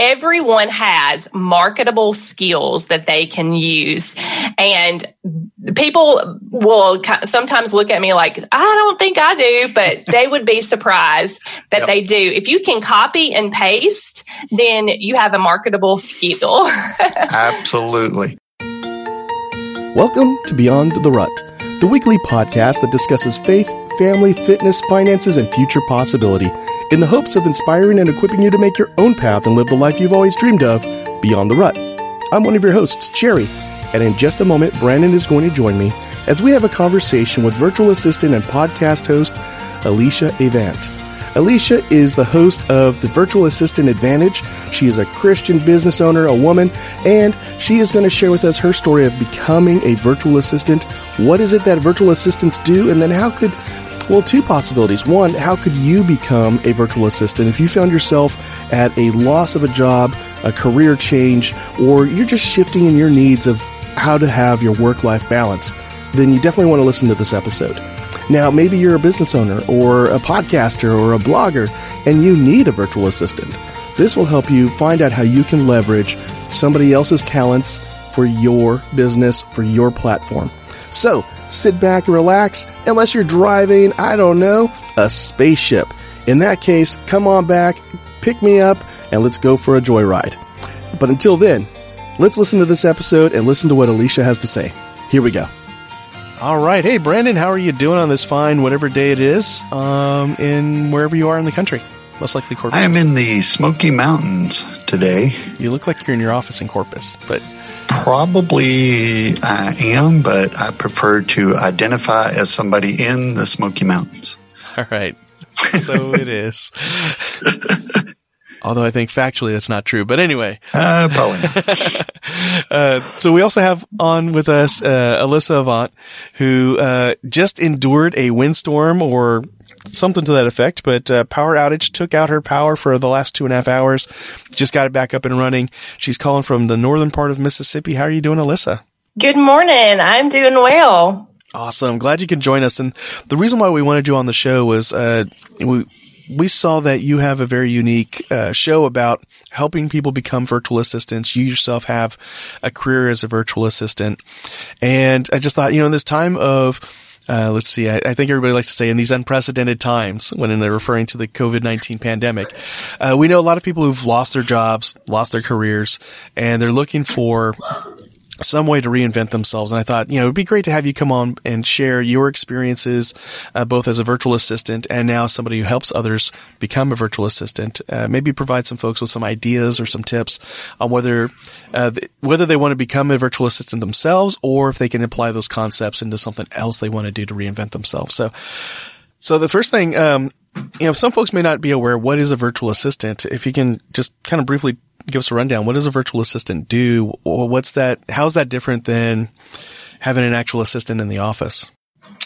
everyone has marketable skills that they can use. And people will sometimes look at me like, I don't think I do, but they would be surprised that yep. they do. If you can copy and paste, then you have a marketable skill. Absolutely. Welcome to Beyond the Rut, the weekly podcast that discusses faith family, fitness, finances, and future possibility in the hopes of inspiring and equipping you to make your own path and live the life you've always dreamed of beyond the rut. I'm one of your hosts, Jerry, and in just a moment, Brandon is going to join me as we have a conversation with virtual assistant and podcast host Alyssa Avant. Alyssa is the host of the Virtual Assistant Advantage. She is a Christian business owner, a woman, and she is going to share with us her story of becoming a virtual assistant. What is it that virtual assistants do? And then how could well, two possibilities. One, how could you become a virtual assistant if you found yourself at a loss of a job, a career change, or you're just shifting in your needs of how to have your work life balance? Then you definitely want to listen to this episode. Now, maybe you're a business owner or a podcaster or a blogger and you need a virtual assistant. This will help you find out how you can leverage somebody else's talents for your business, for your platform. So, sit back and relax, unless you're driving, I don't know, a spaceship. In that case, come on back, pick me up, and let's go for a joyride. But until then, let's listen to this episode and listen to what Alyssa has to say. Here we go. All right. Hey, Brandon, how are you doing on this fine, whatever day it is, um, in wherever you are in the country? Most likely Corpus. I am in the Smoky Mountains today. You look like you're in your office in Corpus, but Probably I am, but I prefer to identify as somebody in the Smoky Mountains. All right. So it is. Although I think factually that's not true. But anyway. Uh, probably uh, so we also have on with us uh, Alyssa Avant, who uh, just endured a windstorm or something to that effect. But uh, power outage took out her power for the last two and a half hours. Just got it back up and running. She's calling from the northern part of Mississippi. How are you doing, Alyssa? Good morning. I'm doing well. Awesome. Glad you could join us. And the reason why we wanted you on the show was uh, we we saw that you have a very unique uh, show about helping people become virtual assistants. You yourself have a career as a virtual assistant, and I just thought, you know, in this time of uh, let's see. I, I, think everybody likes to say in these unprecedented times when they're referring to the COVID 19 pandemic. Uh, we know a lot of people who've lost their jobs, lost their careers, and they're looking for some way to reinvent themselves. And I thought, you know, it'd be great to have you come on and share your experiences, uh, both as a virtual assistant and now somebody who helps others become a virtual assistant. Uh, maybe provide some folks with some ideas or some tips on whether, uh, th- whether they want to become a virtual assistant themselves or if they can apply those concepts into something else they want to do to reinvent themselves. So, so the first thing, um, you know, some folks may not be aware what is a virtual assistant. If you can just kind of briefly give us a rundown. What does a virtual assistant do? What's that? How's that different than having an actual assistant in the office?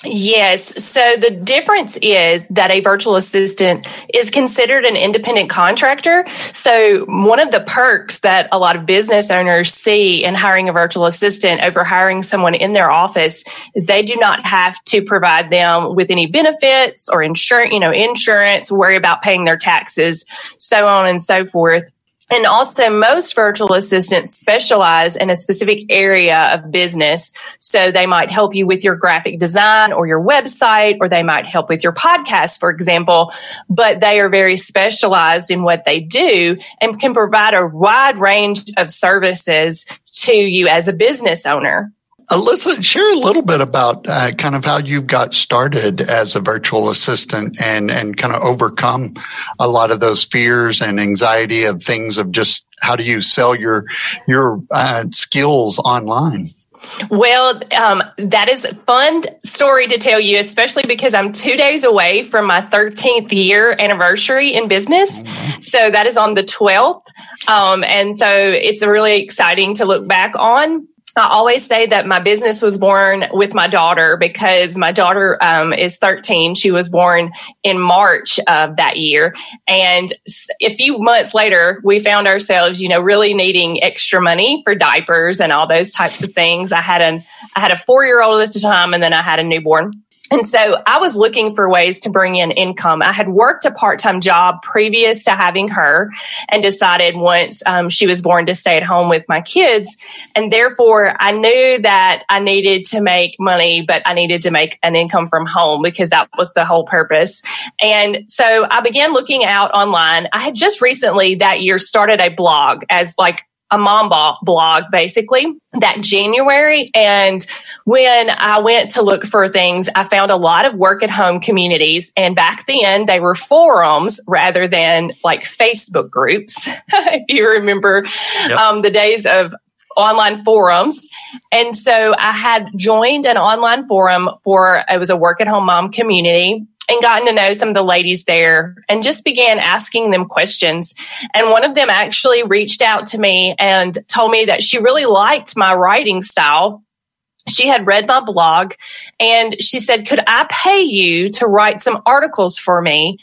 Yes. So the difference is that a virtual assistant is considered an independent contractor. So one of the perks that a lot of business owners see in hiring a virtual assistant over hiring someone in their office is they do not have to provide them with any benefits or insurance, you know, insurance, worry about paying their taxes, so on and so forth. And also most virtual assistants specialize in a specific area of business. So they might help you with your graphic design or your website, or they might help with your podcast, for example, but they are very specialized in what they do and can provide a wide range of services to you as a business owner. Alyssa, share a little bit about uh, kind of how you got started as a virtual assistant and, and kind of overcome a lot of those fears and anxiety of things of just how do you sell your, your uh, skills online? Well, um, that is a fun story to tell you, especially because I'm two days away from my 13th year anniversary in business. Mm-hmm. So that is on the 12th. Um, and so it's really exciting to look back on I always say that my business was born with my daughter because my daughter um, is 13. She was born in March of that year. And a few months later, we found ourselves, you know, really needing extra money for diapers and all those types of things. I had an, I had a four year old at the time and then I had a newborn. And so I was looking for ways to bring in income. I had worked a part time job previous to having her and decided once um, she was born to stay at home with my kids. And therefore, I knew that I needed to make money, but I needed to make an income from home because that was the whole purpose. And so I began looking out online. I had just recently that year started a blog as like a mom blog basically that January. And when I went to look for things, I found a lot of work at home communities. And back then they were forums rather than like Facebook groups. if you remember yep. um, the days of online forums. And so I had joined an online forum for, it was a work at home mom community and gotten to know some of the ladies there and just began asking them questions. And one of them actually reached out to me and told me that she really liked my writing style. She had read my blog and she said, Could I pay you to write some articles for me?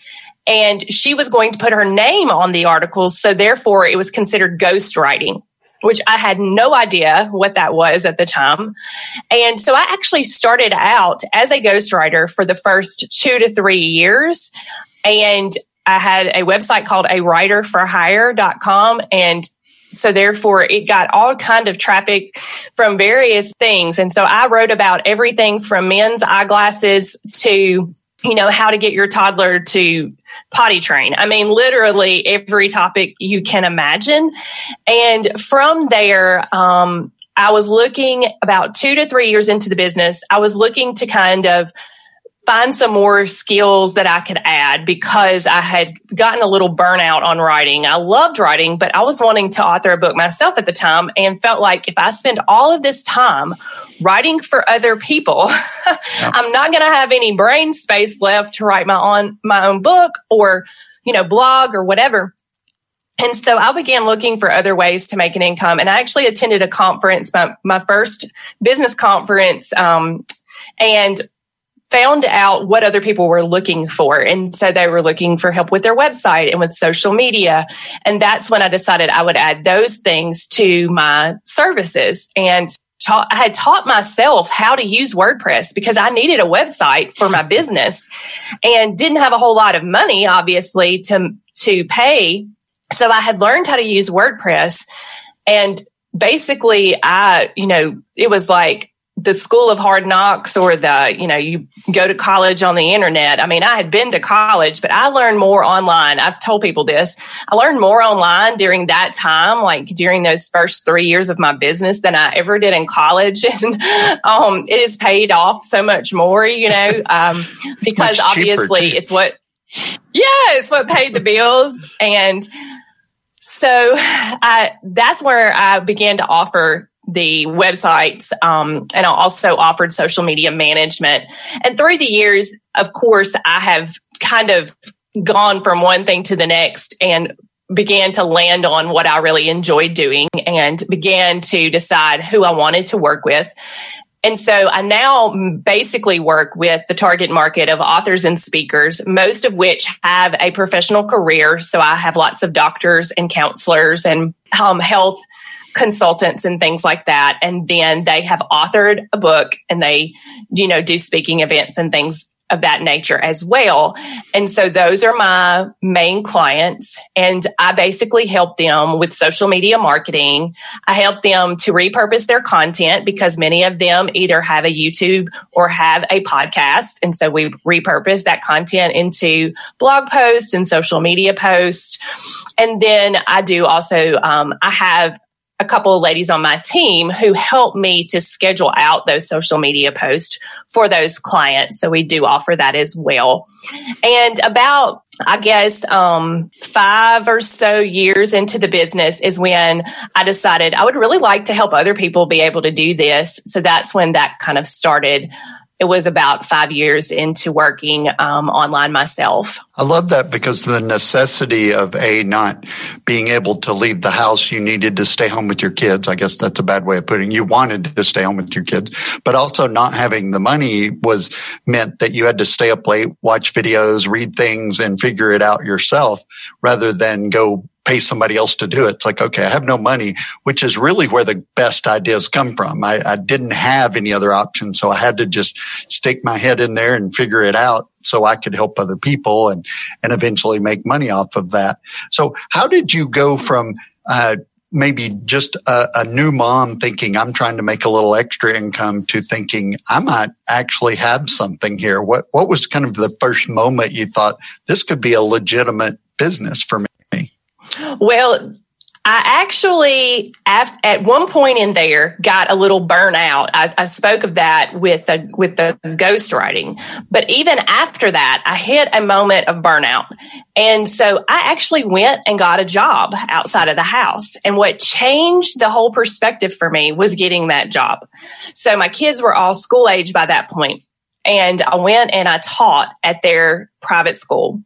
And she was going to put her name on the articles. So therefore, it was considered ghostwriting which I had no idea what that was at the time. And so I actually started out as a ghostwriter for the first two to three years. And I had a website called a writer for hire.com and so therefore it got all kind of traffic from various things. And so I wrote about everything from men's eyeglasses to you know, how to get your toddler to potty train. I mean, literally every topic you can imagine. And from there, um, I was looking about two to three years into the business. I was looking to kind of find some more skills that I could add because I had gotten a little burnout on writing. I loved writing, but I was wanting to author a book myself at the time and felt like if I spend all of this time writing for other people, I'm not going to have any brain space left to write my own, my own book or, you know, blog or whatever. And so I began looking for other ways to make an income. And I actually attended a conference, my, my first business conference. Um, and found out what other people were looking for. And so they were looking for help with their website and with social media. And that's when I decided I would add those things to my services. And I had taught myself how to use WordPress because I needed a website for my business and didn't have a whole lot of money, obviously, to, to pay. So I had learned how to use WordPress and basically I, you know, it was like the school of hard knocks or the, you know, you go to college on the internet. I mean, I had been to college, but I learned more online. I've told people this. I learned more online during that time, like during those first three years of my business than I ever did in college. And, um, it has paid off so much more, you know, um, because obviously it's what, yeah, it's what paid the bills. And, so I, that's where I began to offer the websites um, and I also offered social media management. And through the years, of course, I have kind of gone from one thing to the next and began to land on what I really enjoyed doing and began to decide who I wanted to work with. And so I now basically work with the target market of authors and speakers, most of which have a professional career. So I have lots of doctors and counselors and um, health consultants and things like that. And then they have authored a book and they, you know, do speaking events and things of that nature as well. And so those are my main clients. And I basically help them with social media marketing. I help them to repurpose their content because many of them either have a YouTube or have a podcast. And so we repurpose that content into blog posts and social media posts. And then I do also, um, I have a couple of ladies on my team who help me to schedule out those social media posts for those clients. So we do offer that as well. And about, I guess, um, five or so years into the business is when I decided I would really like to help other people be able to do this. So that's when that kind of started it was about five years into working um, online myself. I love that because the necessity of a not being able to leave the house, you needed to stay home with your kids. I guess that's a bad way of putting. It. You wanted to stay home with your kids, but also not having the money was meant that you had to stay up late, watch videos, read things, and figure it out yourself, rather than go pay somebody else to do it. It's like, okay, I have no money, which is really where the best ideas come from. I, I, didn't have any other option. So I had to just stick my head in there and figure it out so I could help other people and, and eventually make money off of that. So how did you go from, uh, maybe just a, a, new mom thinking I'm trying to make a little extra income to thinking I might actually have something here. What what was kind of the first moment you thought this could be a legitimate business for me? Well, I actually, at one point in there, got a little burnout. I, I spoke of that with the with the ghostwriting, but even after that, I hit a moment of burnout, and so I actually went and got a job outside of the house. And what changed the whole perspective for me was getting that job. So my kids were all school age by that point, and I went and I taught at their private school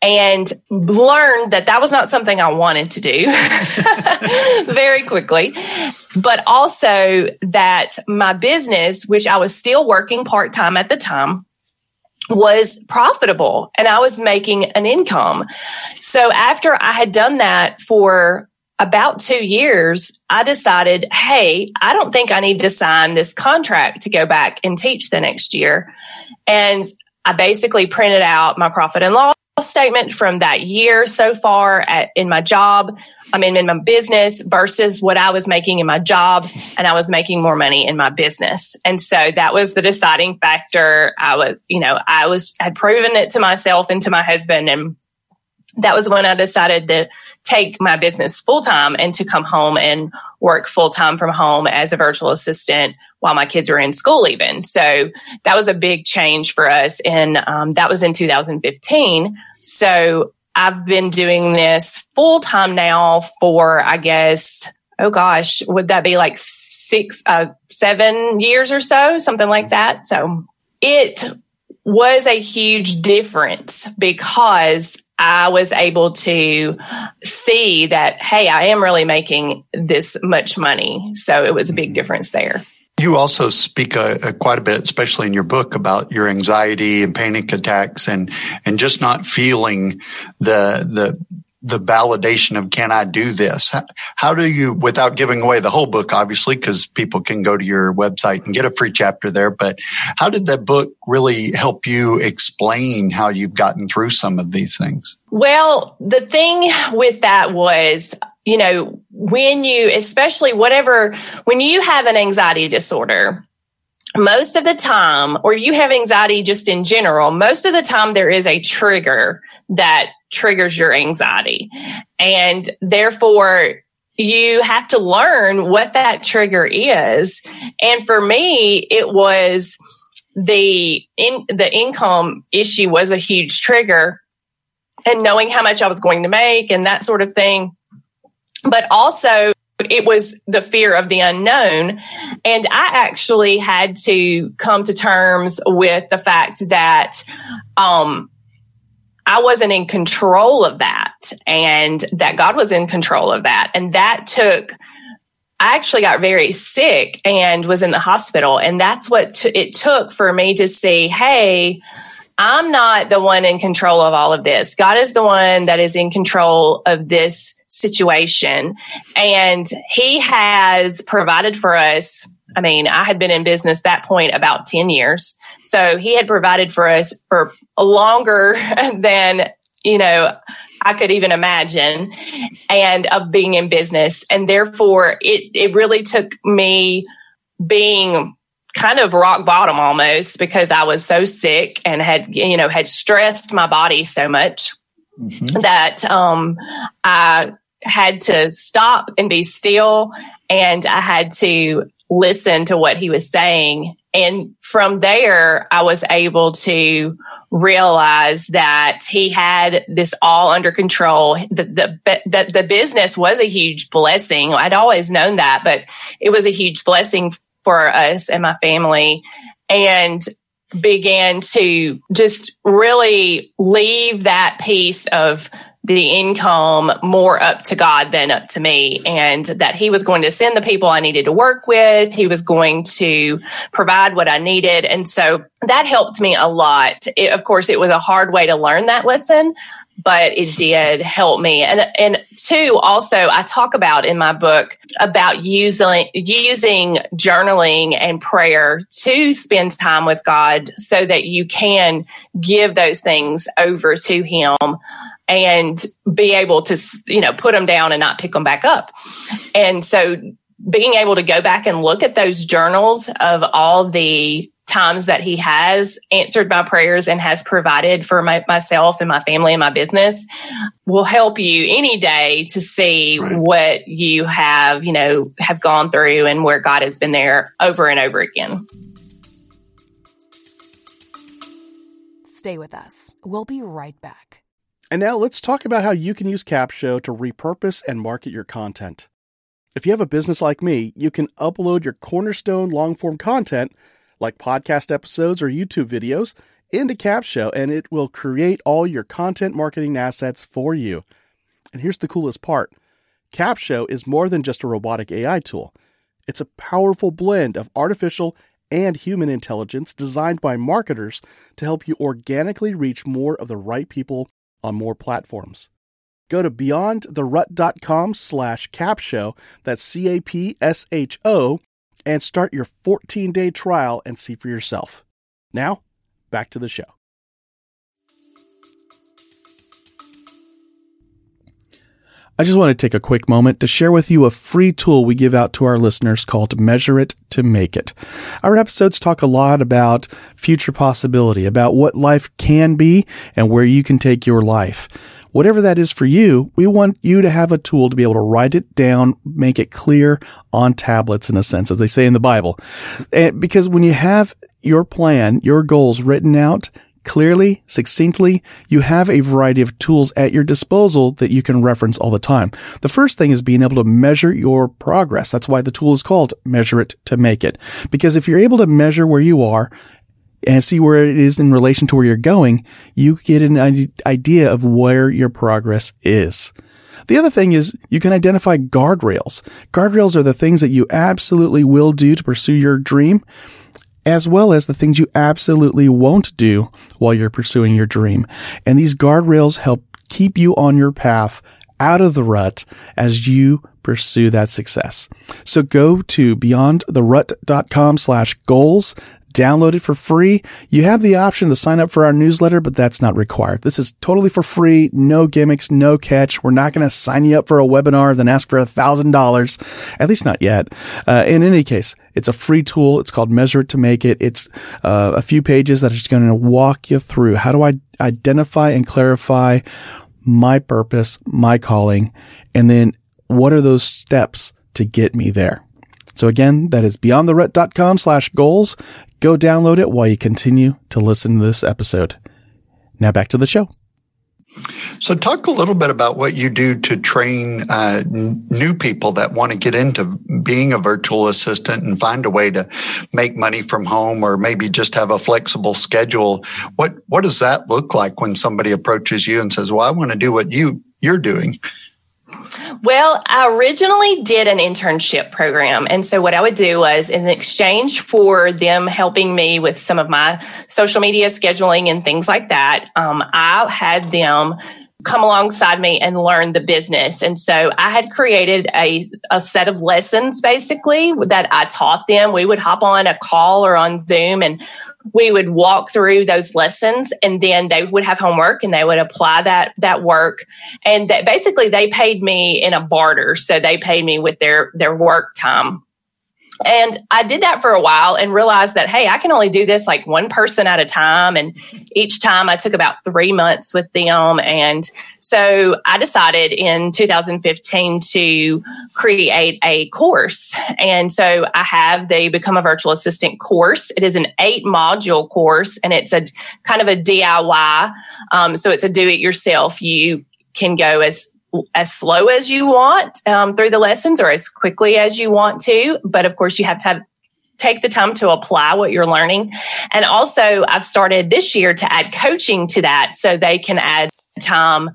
and learned that that was not something I wanted to do very quickly, but also that my business, which I was still working part time at the time, was profitable and I was making an income. So after I had done that for about two years, I decided, hey, I don't think I need to sign this contract to go back and teach the next year. And I basically printed out my profit and loss statement from that year so far at, in my job. I mean, in my business versus what I was making in my job. And I was making more money in my business. And so that was the deciding factor. I was, you know, I was, had proven it to myself and to my husband. And that was when I decided to take my business full time and to come home and work full time from home as a virtual assistant while my kids were in school even. So that was a big change for us. And um, that was in 2015. So I've been doing this full time now for, I guess, oh gosh, would that be like six, uh, seven years or so, something like that. So it was a huge difference because I was able to see that, hey, I am really making this much money. So it was a big mm-hmm. difference there. You also speak a, a, quite a bit, especially in your book, about your anxiety and panic attacks, and and just not feeling the the the validation of can I do this? How, how do you, without giving away the whole book, obviously, because people can go to your website and get a free chapter there. But how did that book really help you explain how you've gotten through some of these things? Well, the thing with that was, you know, when you, especially whatever, when you have an anxiety disorder, most of the time, or you have anxiety just in general, most of the time there is a trigger that triggers your anxiety. And therefore, you have to learn what that trigger is. And for me, it was the in the income issue was a huge trigger and knowing how much I was going to make and that sort of thing. But also it was the fear of the unknown. And I actually had to come to terms with the fact that, um, I wasn't in control of that and that God was in control of that. And that took, I actually got very sick and was in the hospital. And that's what t- it took for me to see, hey, I'm not the one in control of all of this. God is the one that is in control of this situation. And He has provided for us. I mean, I had been in business that point about 10 years. So He had provided for us for longer than, you know, I could even imagine and of being in business. And therefore it, it really took me being kind of rock bottom almost because I was so sick and had, you know, had stressed my body so much mm-hmm. that, um, I had to stop and be still and I had to listen to what he was saying. And from there, I was able to realize that he had this all under control. The, the, the, the business was a huge blessing. I'd always known that, but it was a huge blessing for us and my family. And began to just really leave that piece of the income more up to God than up to me, and that He was going to send the people I needed to work with. He was going to provide what I needed. And so that helped me a lot. It, of course, it was a hard way to learn that lesson, but it did help me. And and two, also I talk about in my book about using using journaling and prayer to spend time with God so that you can give those things over to him and be able to you know put them down and not pick them back up. And so being able to go back and look at those journals of all the times that he has answered my prayers and has provided for my, myself and my family and my business will help you any day to see right. what you have, you know, have gone through and where God has been there over and over again. Stay with us. We'll be right back. And now let's talk about how you can use Capsho to repurpose and market your content. If you have a business like me, you can upload your cornerstone long form content like podcast episodes or YouTube videos, into Capsho, and it will create all your content marketing assets for you. And here's the coolest part Capsho is more than just a robotic AI tool, it's a powerful blend of artificial and human intelligence designed by marketers to help you organically reach more of the right people on more platforms. Go to beyondtherut.com slash capsho, that's C-A-P-S-H-O, and start your 14 day trial and see for yourself. Now, back to the show. I just want to take a quick moment to share with you a free tool we give out to our listeners called Measure It to Make It. Our episodes talk a lot about future possibility, about what life can be and where you can take your life. Whatever that is for you, we want you to have a tool to be able to write it down, make it clear on tablets in a sense, as they say in the Bible. And because when you have your plan, your goals written out, clearly, succinctly, you have a variety of tools at your disposal that you can reference all the time. The first thing is being able to measure your progress. That's why the tool is called Measure It to Make It. Because if you're able to measure where you are and see where it is in relation to where you're going, you get an idea of where your progress is. The other thing is you can identify guardrails. Guardrails are the things that you absolutely will do to pursue your dream, as well as the things you absolutely won't do while you're pursuing your dream. And these guardrails help keep you on your path out of the rut as you pursue that success. So go to beyondtherut.com slash goals download it for free. You have the option to sign up for our newsletter, but that's not required. This is totally for free. No gimmicks, no catch. We're not going to sign you up for a webinar, then ask for a thousand dollars. At least not yet. Uh, in any case, it's a free tool. It's called Measure It to Make It. It's uh, a few pages that just going to walk you through how do I identify and clarify my purpose, my calling, and then what are those steps to get me there? So again, that is beyondtherut.com slash goals. Go download it while you continue to listen to this episode. Now back to the show. So, talk a little bit about what you do to train uh, n- new people that want to get into being a virtual assistant and find a way to make money from home, or maybe just have a flexible schedule. What What does that look like when somebody approaches you and says, "Well, I want to do what you you're doing"? Well, I originally did an internship program. And so what I would do was in exchange for them helping me with some of my social media scheduling and things like that, um, I had them come alongside me and learn the business. And so I had created a, a set of lessons basically that I taught them. We would hop on a call or on Zoom and we would walk through those lessons and then they would have homework and they would apply that that work. And that basically they paid me in a barter. So they paid me with their their work time and I did that for a while and realized that, hey, I can only do this like one person at a time. And each time I took about three months with them. And so I decided in 2015 to create a course. And so I have the Become a Virtual Assistant course. It is an eight module course and it's a kind of a DIY. Um, so it's a do it yourself. You can go as as slow as you want um, through the lessons or as quickly as you want to. But of course, you have to have take the time to apply what you're learning. And also I've started this year to add coaching to that so they can add time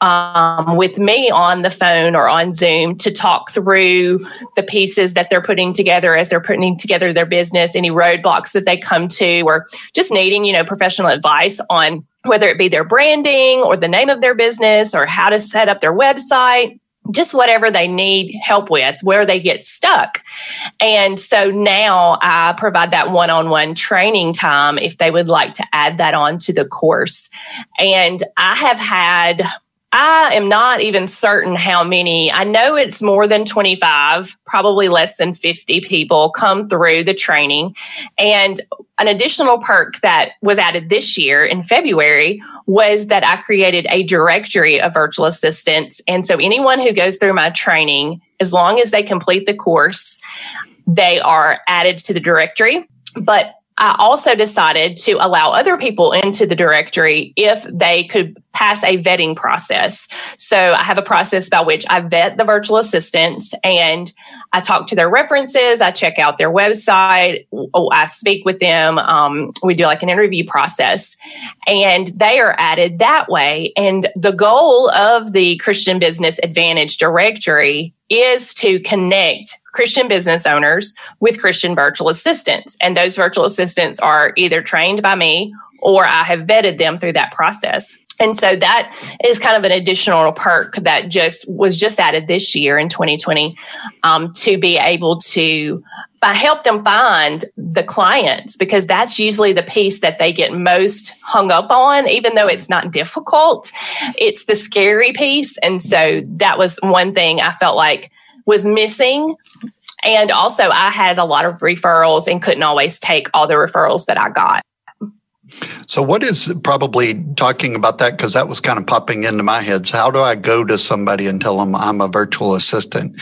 um, with me on the phone or on Zoom to talk through the pieces that they're putting together as they're putting together their business, any roadblocks that they come to, or just needing, you know, professional advice on whether it be their branding or the name of their business or how to set up their website just whatever they need help with, where they get stuck. And so now I provide that one on one training time if they would like to add that on to the course. And I have had I am not even certain how many. I know it's more than 25, probably less than 50 people come through the training. And an additional perk that was added this year in February was that I created a directory of virtual assistants. And so anyone who goes through my training, as long as they complete the course, they are added to the directory. But I also decided to allow other people into the directory if they could pass a vetting process. So I have a process by which I vet the virtual assistants and I talk to their references. I check out their website. I speak with them. Um, we do like an interview process and they are added that way. And the goal of the Christian Business Advantage directory is to connect Christian business owners with Christian virtual assistants. And those virtual assistants are either trained by me or I have vetted them through that process. And so that is kind of an additional perk that just was just added this year in 2020 um, to be able to I help them find the clients because that's usually the piece that they get most hung up on, even though it's not difficult. It's the scary piece. And so that was one thing I felt like was missing. And also, I had a lot of referrals and couldn't always take all the referrals that I got. So, what is probably talking about that? Because that was kind of popping into my head. So, how do I go to somebody and tell them I'm a virtual assistant,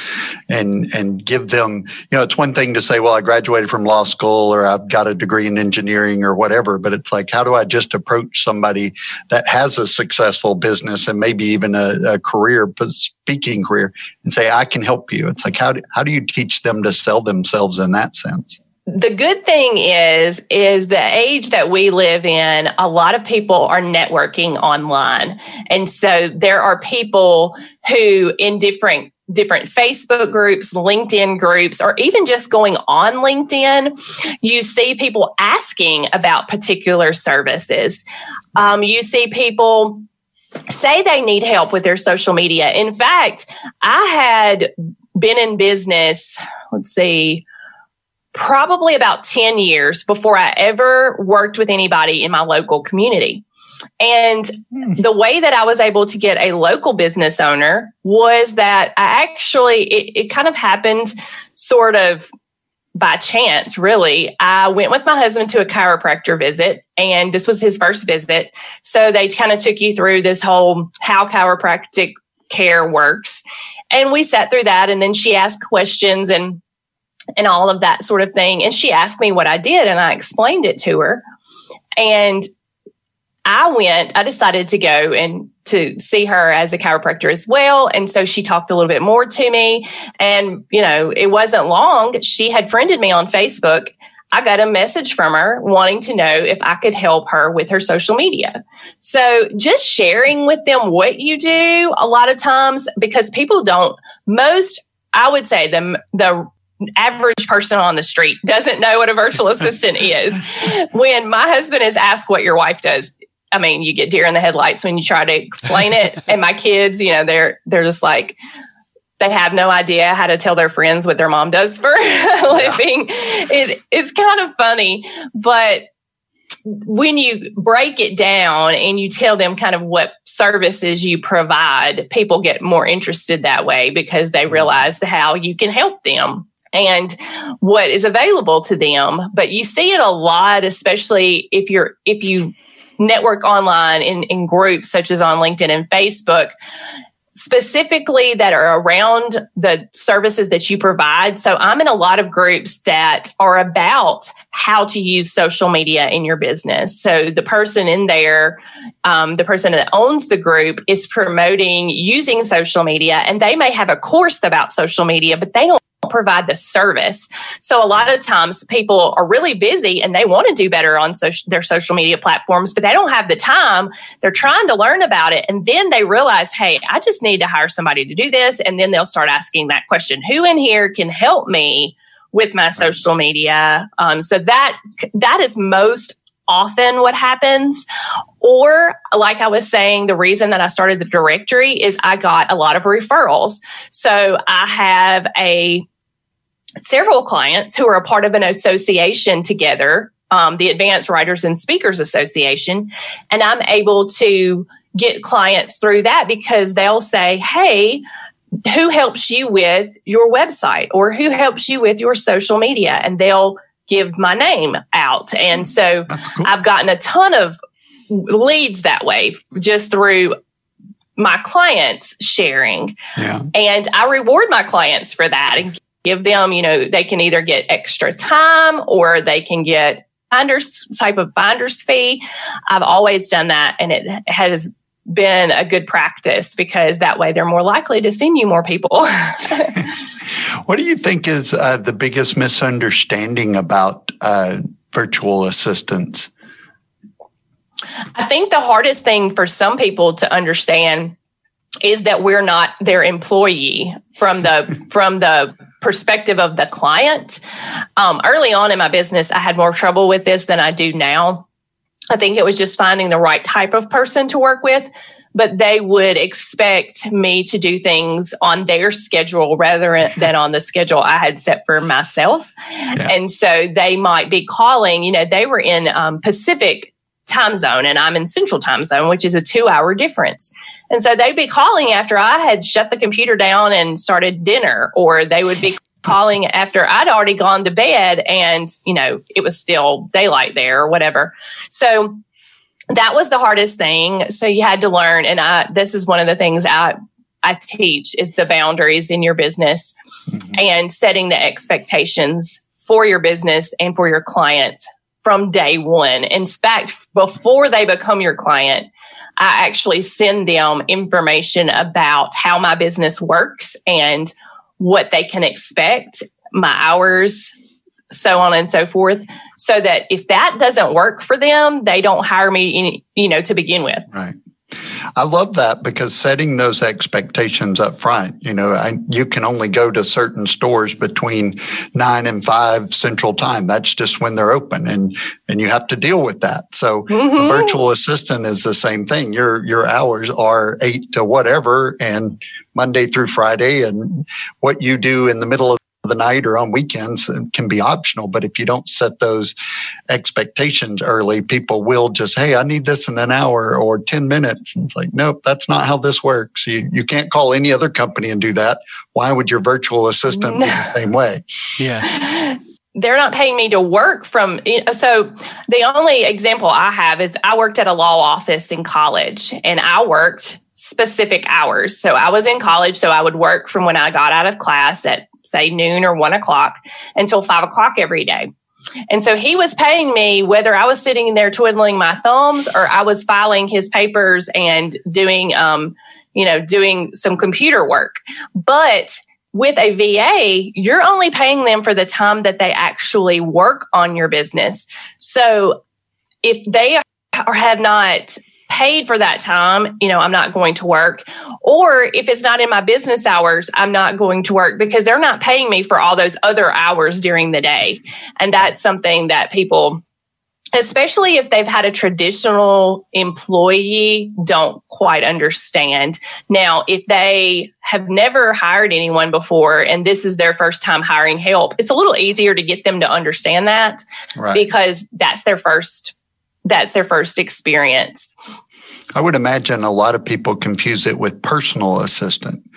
and and give them, you know, it's one thing to say, well, I graduated from law school or I've got a degree in engineering or whatever, but it's like, how do I just approach somebody that has a successful business and maybe even a, a career, speaking career, and say, I can help you? It's like, how do, how do you teach them to sell themselves in that sense? The good thing is is the age that we live in a lot of people are networking online and so there are people who in different different Facebook groups, LinkedIn groups, or even just going on LinkedIn, you see people asking about particular services. Um, you see people say they need help with their social media. In fact, I had been in business, let's see, probably about 10 years before I ever worked with anybody in my local community. And hmm. the way that I was able to get a local business owner was that I actually, it, it kind of happened sort of by chance, really. I went with my husband to a chiropractor visit, and this was his first visit. So they kind of took you through this whole how chiropractic care works. And we sat through that, and then she asked questions, and and all of that sort of thing. And she asked me what I did and I explained it to her. And I went, I decided to go and to see her as a chiropractor as well. And so she talked a little bit more to me. And, you know, it wasn't long. She had friended me on Facebook. I got a message from her wanting to know if I could help her with her social media. So just sharing with them what you do a lot of times because people don't, most, I would say the, the average person on the street doesn't know what a virtual assistant is. When my husband is asked what your wife does, I mean, you get deer in the headlights when you try to explain it. and my kids, you know, they're they're just like they have no idea how to tell their friends what their mom does for a living. It, it's kind of funny, but when you break it down and you tell them kind of what services you provide, people get more interested that way because they mm-hmm. realize how you can help them and what is available to them. But you see it a lot, especially if you're, if you network online in, in groups such as on LinkedIn and Facebook specifically that are around the services that you provide. So I'm in a lot of groups that are about how to use social media in your business. So the person in there, um, the person that owns the group is promoting using social media and they may have a course about social media, but they don't provide the service. So a lot of times people are really busy and they want to do better on social, their social media platforms, but they don't have the time. They're trying to learn about it. And then they realize, Hey, I just need to hire somebody to do this. And then they'll start asking that question. Who in here can help me with my social media? Um, so that, that is most often what happens. Or, like I was saying, the reason that I started the directory is I got a lot of referrals. So I have a several clients who are a part of an association together, um, the Advanced Writers and Speakers Association, and I'm able to get clients through that because they'll say, Hey, who helps you with your website or who helps you with your social media? And they'll give my name out. And so cool. I've gotten a ton of leads that way just through my clients sharing. Yeah. And I reward my clients for that and give them, you know, they can either get extra time or they can get finder's type of finder's fee. I've always done that and it has been a good practice because that way they're more likely to send you more people. what do you think is uh, the biggest misunderstanding about uh, virtual assistants? I think the hardest thing for some people to understand is that we're not their employee from the from the perspective of the client. Um, early on in my business, I had more trouble with this than I do now I think it was just finding the right type of person to work with, but they would expect me to do things on their schedule rather than on the schedule I had set for myself. Yeah. And so they might be calling, you know, they were in um, Pacific time zone and I'm in central time zone, which is a two hour difference. And so they'd be calling after I had shut the computer down and started dinner, or they would be calling after I'd already gone to bed and, you know, it was still daylight there or whatever. So that was the hardest thing. So you had to learn. And I, this is one of the things I, I teach is the boundaries in your business mm-hmm. and setting the expectations for your business and for your clients from day one. In fact, before they become your client, I actually send them information about how my business works and what they can expect, my hours, so on and so forth, so that if that doesn't work for them, they don't hire me, any, you know, to begin with. Right. I love that because setting those expectations up front, you know, I, you can only go to certain stores between nine and five central time. That's just when they're open and, and you have to deal with that. So mm-hmm. a virtual assistant is the same thing. Your, your hours are eight to whatever and Monday through Friday and what you do in the middle of the night or on weekends can be optional. But if you don't set those expectations early, people will just, Hey, I need this in an hour or 10 minutes. And it's like, nope, that's not how this works. You, you can't call any other company and do that. Why would your virtual assistant no. be the same way? Yeah. They're not paying me to work from. So the only example I have is I worked at a law office in college and I worked specific hours. So I was in college. So I would work from when I got out of class at say noon or one o'clock until five o'clock every day. And so he was paying me whether I was sitting there twiddling my thumbs or I was filing his papers and doing, um, you know, doing some computer work. But with a VA, you're only paying them for the time that they actually work on your business. So if they are, have not paid for that time, you know, I'm not going to work. Or if it's not in my business hours, I'm not going to work because they're not paying me for all those other hours during the day. And that's something that people, especially if they've had a traditional employee, don't quite understand. Now, if they have never hired anyone before and this is their first time hiring help, it's a little easier to get them to understand that right. because that's their first that's their first experience. I would imagine a lot of people confuse it with personal assistant.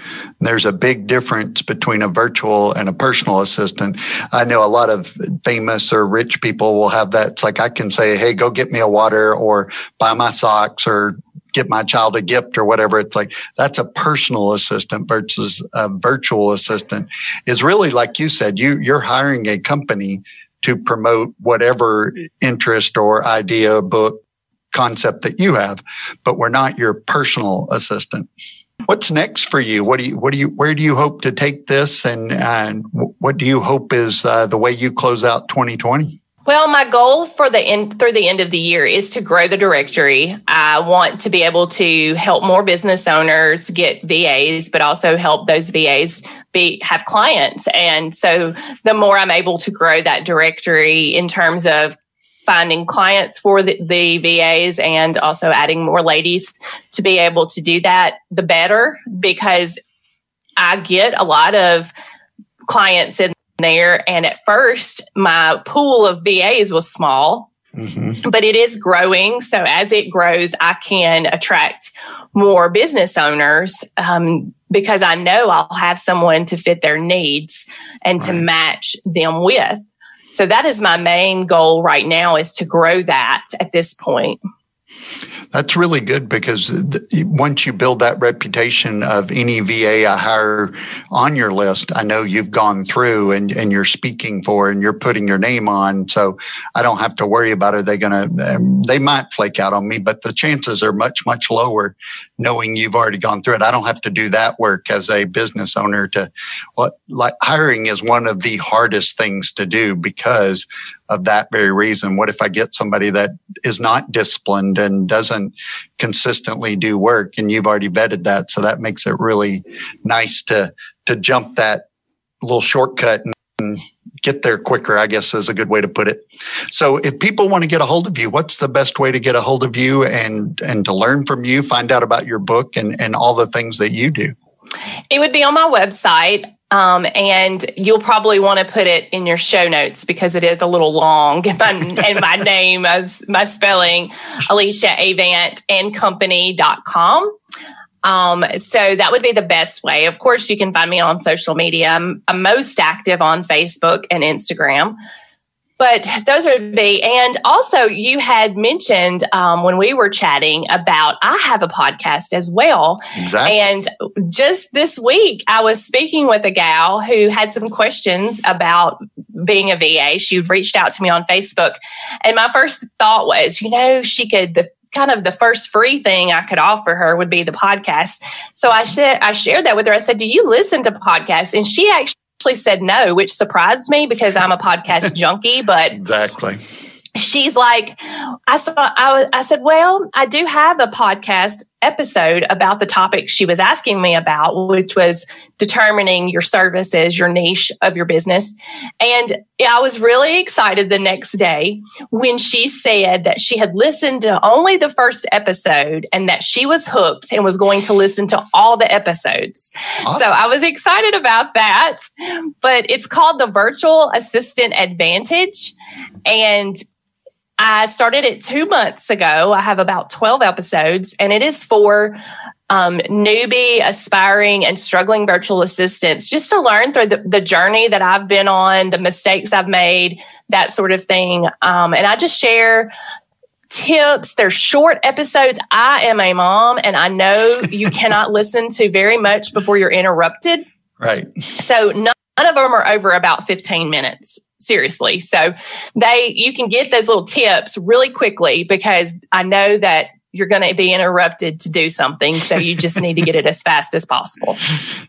There's a big difference between a virtual and a personal assistant. I know a lot of famous or rich people will have that. It's like I can say, Hey, go get me a water or buy my socks or get my child a gift or whatever. It's like that's a personal assistant versus a virtual assistant is really like you said, you, you're hiring a company to promote whatever interest or idea, book, concept that you have, but we're not your personal assistant. What's next for you? What do you, what do you, where do you hope to take this? And, and what do you hope is uh, the way you close out 2020? Well, my goal for the end through the end of the year is to grow the directory. I want to be able to help more business owners get VAs, but also help those VAs be have clients. And so the more I'm able to grow that directory in terms of finding clients for the, the VAs and also adding more ladies to be able to do that, the better because I get a lot of clients in there. And at first, my pool of VAs was small, mm-hmm. but it is growing. So as it grows, I can attract more business owners um, because I know I'll have someone to fit their needs and right. to match them with. So that is my main goal right now is to grow that at this point. That's really good because once you build that reputation of any VA I hire on your list, I know you've gone through and, and you're speaking for and you're putting your name on. So I don't have to worry about are they going to, um, they might flake out on me, but the chances are much, much lower knowing you've already gone through it. I don't have to do that work as a business owner to what like hiring is one of the hardest things to do because of that very reason. What if I get somebody that is not disciplined and doesn't consistently do work and you've already vetted that. So that makes it really nice to, to jump that little shortcut and get there quicker, I guess is a good way to put it. So if people want to get a hold of you, what's the best way to get a hold of you and, and to learn from you, find out about your book and, and all the things that you do? It would be on my website. Um, and you'll probably want to put it in your show notes because it is a little long. And my, and my name, my spelling, Alyssa Avant and company.com. Um, so that would be the best way. Of course, you can find me on social media. I'm, I'm most active on Facebook and Instagram but those would be and also you had mentioned um, when we were chatting about i have a podcast as well exactly and just this week i was speaking with a gal who had some questions about being a va she reached out to me on facebook and my first thought was you know she could the kind of the first free thing I could offer her would be the podcast. So I shared I shared that with her. I said, "Do you listen to podcasts?" And she actually actually said no, which surprised me because I'm a podcast junkie. But exactly, she's like, I saw, I, I said, well, I do have a podcast episode about the topic she was asking me about, which was determining your services, your niche of your business. And I was really excited the next day when she said that she had listened to only the first episode and that she was hooked and was going to listen to all the episodes. Awesome. So I was excited about that. But it's called the Virtual Assistant Advantage. And I started it two months ago. I have about 12 episodes, and it is for um, newbie, aspiring, and struggling virtual assistants just to learn through the, the, journey that I've been on, the mistakes I've made, that sort of thing. Um, and I just share tips. They're short episodes. I am a mom, and I know you cannot listen to very much before you're interrupted. Right. So none of them are over about 15 minutes seriously. So they, you can get those little tips really quickly because I know that you're going to be interrupted to do something. So you just need to get it as fast as possible.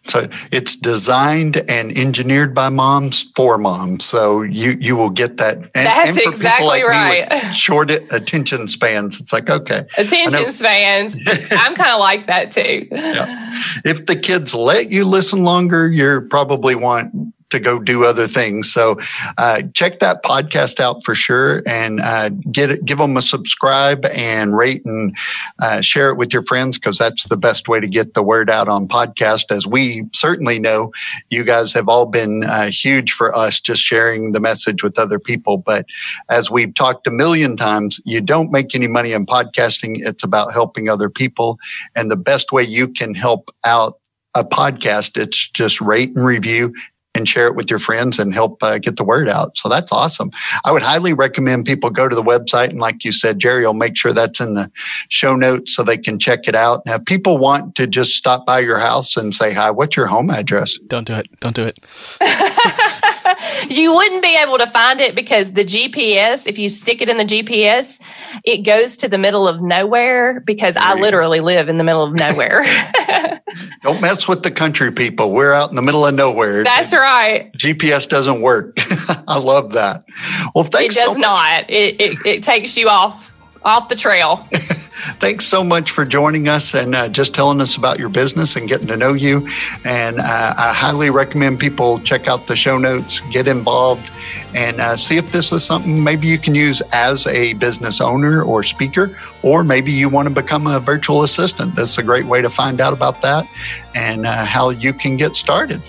So it's designed and engineered by moms for moms. So you, you will get that. And, That's and exactly like right. short attention spans. It's like, okay. Attention spans. I'm kind of like that too. Yeah. If the kids let you listen longer, you're probably want to go do other things. So uh, check that podcast out for sure, and uh, get give them a subscribe and rate and uh, share it with your friends because that's the best way to get the word out on podcast. As we certainly know, you guys have all been uh, huge for us just sharing the message with other people. But as we've talked a million times, you don't make any money in podcasting. It's about helping other people, and the best way you can help out a podcast, it's just rate and review and share it with your friends and help uh, get the word out. So that's awesome. I would highly recommend people go to the website. And like you said, Jerry will make sure that's in the show notes so they can check it out. Now, if people want to just stop by your house and say hi, what's your home address? Don't do it. Don't do it. you wouldn't be able to find it because the GPS, if you stick it in the GPS, it goes to the middle of nowhere because I literally live in the middle of nowhere. Don't mess with the country people. We're out in the middle of nowhere. That's right. GPS doesn't work. I love that. Well, thanks. It does so not. It, it, it takes you off off the trail. Thanks so much for joining us and uh, just telling us about your business and getting to know you. And uh, I highly recommend people check out the show notes, get involved, and uh, see if this is something maybe you can use as a business owner or speaker, or maybe you want to become a virtual assistant. That's a great way to find out about that and uh, how you can get started.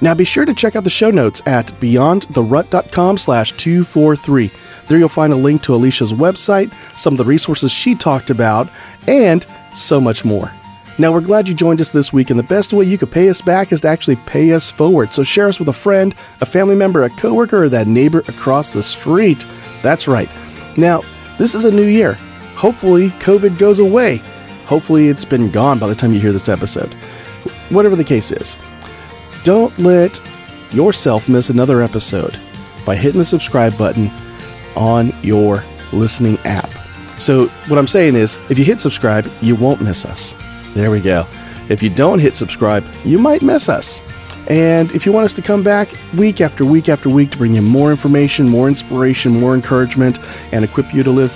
Now be sure to check out the show notes at beyondtherut.com slash 243. There you'll find a link to Alyssa's website, some of the resources she talked about, and so much more. Now, we're glad you joined us this week, and the best way you could pay us back is to actually pay us forward. So share us with a friend, a family member, a coworker, or that neighbor across the street. That's right. Now, this is a new year. Hopefully, COVID goes away. Hopefully, it's been gone by the time you hear this episode. Whatever the case is, don't let yourself miss another episode by hitting the subscribe button on your listening app. So, what I'm saying is, if you hit subscribe, you won't miss us. There we go. If you don't hit subscribe, you might miss us. And if you want us to come back week after week after week to bring you more information, more inspiration, more encouragement, and equip you to live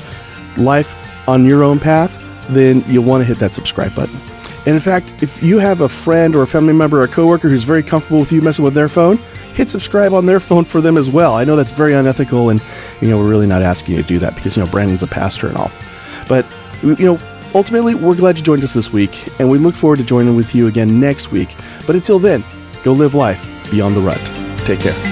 life on your own path, then you'll want to hit that subscribe button. And in fact, if you have a friend or a family member or a coworker who's very comfortable with you messing with their phone, hit subscribe on their phone for them as well. I know that's very unethical, and you know we're really not asking you to do that because you know Brandon's a pastor and all. But you know, ultimately, we're glad you joined us this week, and we look forward to joining with you again next week. But until then, go live life beyond the rut. Take care.